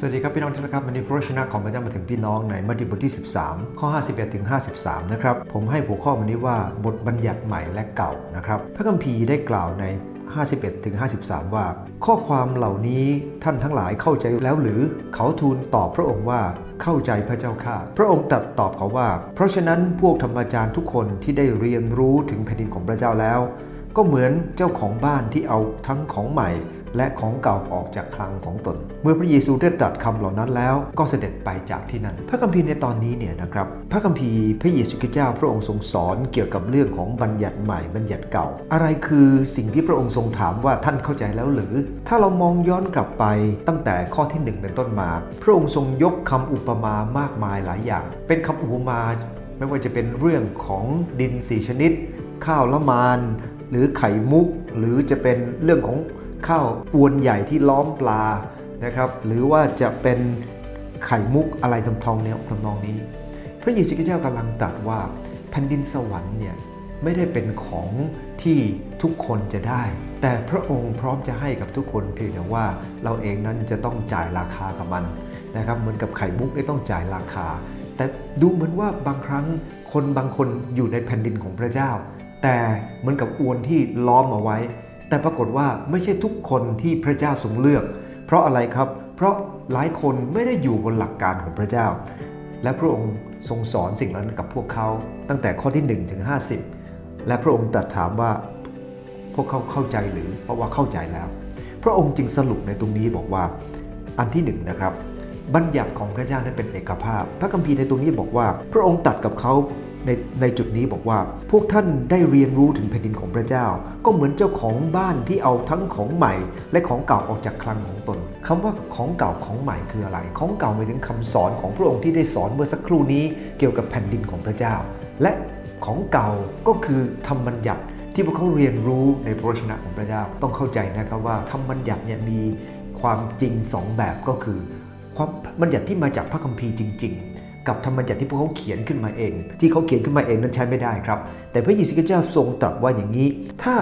สวัสดีครับพี่น้องที่รักครับวันนี้พระชนะของพระเจ้ามาถึงพี่น้องในมัทธิวบทที่ 13 ข้อ 51ถึง53 นะครับ ผมให้หัวข้อวันนี้ว่าบทบัญญัติใหม่และเก่านะครับ พระคัมภีร์ได้กล่าวใน 51ถึง53 ว่า ข้อความเหล่านี้ท่านทั้งหลายเข้าใจแล้วหรือเขาทูลตอบพระองค์ว่าเข้าใจพระเจ้าข้าพระองค์ตรัสตอบเขาว่า เพราะฉะนั้นพวกธรรมจารย์ทุกคนที่ได้เรียนรู้ถึงแผ่นดินของพระเจ้าแล้ว ก็เหมือนเจ้าของบ้านที่เอาทั้งของใหม่ และของเก่าออกจากคลังของตน เมื่อพระเยซูได้ตรัสคำเหล่านั้นแล้วก็เสด็จไปจากที่นั้น พระคัมภีร์ในตอนนี้เนี่ยนะครับพระคัมภีร์พระเยซูคริสต์เจ้าพระองค์ทรงสอนเกี่ยวกับเรื่องของบัญญัติใหม่บัญญัติเก่า อะไรคือสิ่งที่พระองค์ทรงถามว่าท่านเข้าใจแล้วหรือ ถ้าเรามองย้อนกลับไปตั้งแต่ข้อที่ 1 เป็นต้นมา พระองค์ทรงยกคำอุปมามากมายหลายอย่าง เป็นคำอุปมาไม่ว่าจะเป็นเรื่องของดินสี่ชนิด ข้าวละมาน หรือไข่มุก หรือจะเป็นเรื่องของ ข้าวอวนใหญ่ที่ล้อมปลานะครับหรือว่าจะเป็นไข่มุกอะไรทำทองเนี้ยทำนองนี้ พระเยซูคริสต์เจ้ากำลังตรัสว่าแผ่นดินสวรรค์เนี่ยไม่ได้เป็นของที่ทุกคนจะได้ แต่พระองค์พร้อมจะให้กับทุกคนเพียงแต่ว่าเราเองนั้นจะต้องจ่ายราคากับมันนะครับเหมือนกับไข่มุกได้ต้องจ่ายราคา แต่ดูเหมือนว่าบางครั้งคนบางคนอยู่ในแผ่นดินของพระเจ้า แต่เหมือนกับอวนที่ล้อมเอาไว้ แต่ปรากฏว่าไม่ใช่ทุกคนที่พระเจ้าทรงเลือก เพราะอะไรครับ เพราะหลายคนไม่ได้อยู่บนหลักการของพระเจ้า และพระองค์ทรงสอนสิ่งนั้นกับพวกเขา ตั้งแต่ข้อที่1ถึง50 และพระองค์ตรัสถามว่าพวกเขาเข้าใจหรือ เพราะว่าเข้าใจแล้ว พระองค์จึงสรุปในตรงนี้บอกว่าอันที่หนึ่งนะครับบัญญัติของพระเจ้านั้นเป็นเอกภาพ พระคัมภีร์ในตรงนี้บอกว่า พระองค์ตัดกับเขา ในในจุดนี้บอกว่า พวกท่านได้เรียนรู้ถึงแผ่นดินของพระเจ้า ก็เหมือนเจ้าของบ้านที่เอาทั้งของใหม่ และของเก่าออกจากคลังของตนคำว่าของเก่าของใหม่คืออะไร ของเก่าหมายถึงคำสอนของพระองค์ที่ได้สอนเมื่อสักครู่นี้เกี่ยวกับแผ่นดินของพระเจ้า และของเก่าก็คือธรรมบัญญัติที่พวกเขาเรียนรู้ในพระชนะของพระเจ้าต้องเข้าใจนะครับว่าธรรมบัญญัติเนี่ยมีความจริงสองแบบก็คือ ความบัญญัติที่มาจากพระคัมภีร์จริง กับธรรมบัญญัติที่พวกเขาเขียนขึ้นมาเอง ที่เขาเขียนขึ้นมาเองนั้นใช้ไม่ได้ครับ แต่พระเยซูคริสต์เจ้าทรงตรัสว่าอย่างนี้ ถ้า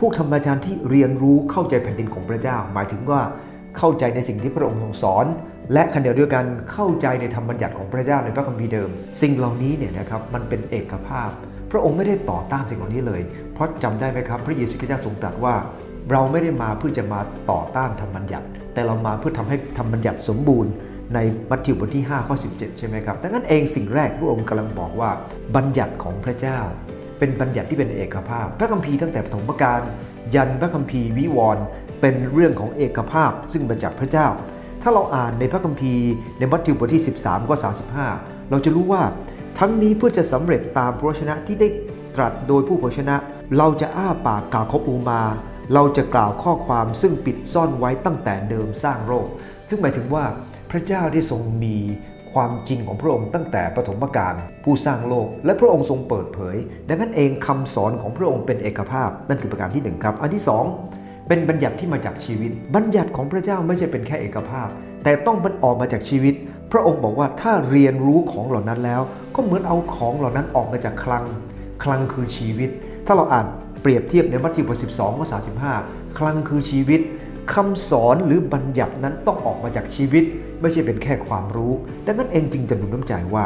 พวกธรรมจารย์ที่เรียนรู้เข้าใจแผ่นดินของพระเจ้า หมายถึงว่าเข้าใจในสิ่งที่พระองค์ทรงสอน และขณะเดียวกันเข้าใจในธรรมบัญญัติของพระเจ้าในพระคัมภีร์เดิม สิ่งเหล่านี้เนี่ยนะครับมันเป็นเอกภาพ พระองค์ไม่ได้ต่อต้านสิ่งเหล่านี้เลย เพราะจำได้ไหมครับ พระเยซูคริสต์เจ้าทรงตรัสว่า เราไม่ได้มาเพื่อจะมาต่อต้านธรรมบัญญัติ แต่เรามาเพื่อทำให้ธรรมบัญญัติสมบูรณ์ ในมัทธิวบทที่5ข้อ17 ใช่ไหมครับดังนั้นเองสิ่งแรกพระองค์กำลังบอกว่าบัญญัติของพระเจ้า เป็นบัญญัติที่เป็นเอกภาพ พระคัมภีร์ตั้งแต่ปฐมกาลยันพระคัมภีร์วิวรณ์เป็นเรื่องของเอกภาพ ซึ่งมาจากพระเจ้า ถ้าเราอ่านในพระคัมภีร์ในมัทธิวบทที่ 13ข้อ35 เราจะรู้ว่าทั้งนี้เพื่อจะสำเร็จตามพระชนะที่ได้ตรัสโดยผู้พระชนะ เราจะอ้าปากกล่าวคบอูมา เราจะกล่าวข้อความซึ่งปิดซ่อนไว้ตั้งแต่เดิมสร้างโลก ซึ่งหมายถึงว่าพระเจ้าได้ทรงมีความจริงของพระองค์ตั้งแต่ปฐมกาลผู้สร้างโลก และพระองค์ทรงเปิดเผย ดังนั้นเองคำสอนของพระองค์เป็นเอกภาพ นั่นคือประการที่1ครับ อันที่ 2 เป็นบัญญัติที่มาจากชีวิต บัญญัติของพระเจ้าไม่ใช่เป็นแค่เอกภาพ แต่ต้องมันออกมาจากชีวิต พระองค์บอกว่าถ้าเรียนรู้ของเหล่านั้นแล้ว ก็เหมือนเอาของเหล่านั้นออกมาจากคลัง คลังคือชีวิต ถ้าเราอ่านเปรียบเทียบในมัทธิวบท12ข้อ35คลังคือชีวิต คำสอนหรือบัญญัตินั้นต้องออกมาจากชีวิต ไม่ใช่เป็นแค่ความรู้ดังนั้นเองจึงจะหนุนน้ำใจว่า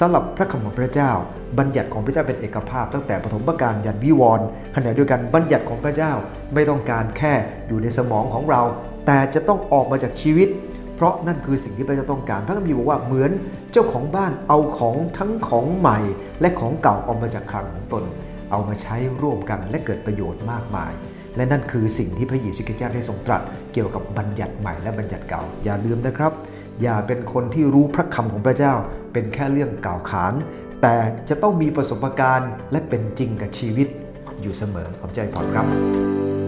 สำหรับพระคำของพระเจ้า บัญญัติของพระเจ้าเป็นเอกภาพ ตั้งแต่ปฐมกาลยันวิวรณ์ขณะเดียวกันบัญญัติของพระเจ้าไม่ต้องการแค่อยู่ในสมองของเรา แต่จะต้องออกมาจากชีวิต เพราะนั่นคือสิ่งที่พระเจ้าต้องการ พระคัมภีร์บอกว่าเหมือนเจ้าของบ้านเอาของทั้งของใหม่ และของเก่าออกมาจากคลังของตน เอามาใช้ร่วมกันและเกิดประโยชน์มากมาย และนั่นคือสิ่งที่พระเยซูคริสต์ได้ทรงตรัส เกี่ยวกับบัญญัติใหม่และบัญญัติเก่า อย่าลืมนะครับ อย่าเป็นคนที่รู้พระคำของพระเจ้า เป็นแค่เรื่องกล่าวขาน แต่จะต้องมีประสบการณ์และเป็นจริงกับชีวิตอยู่เสมอขอบใจพอครับ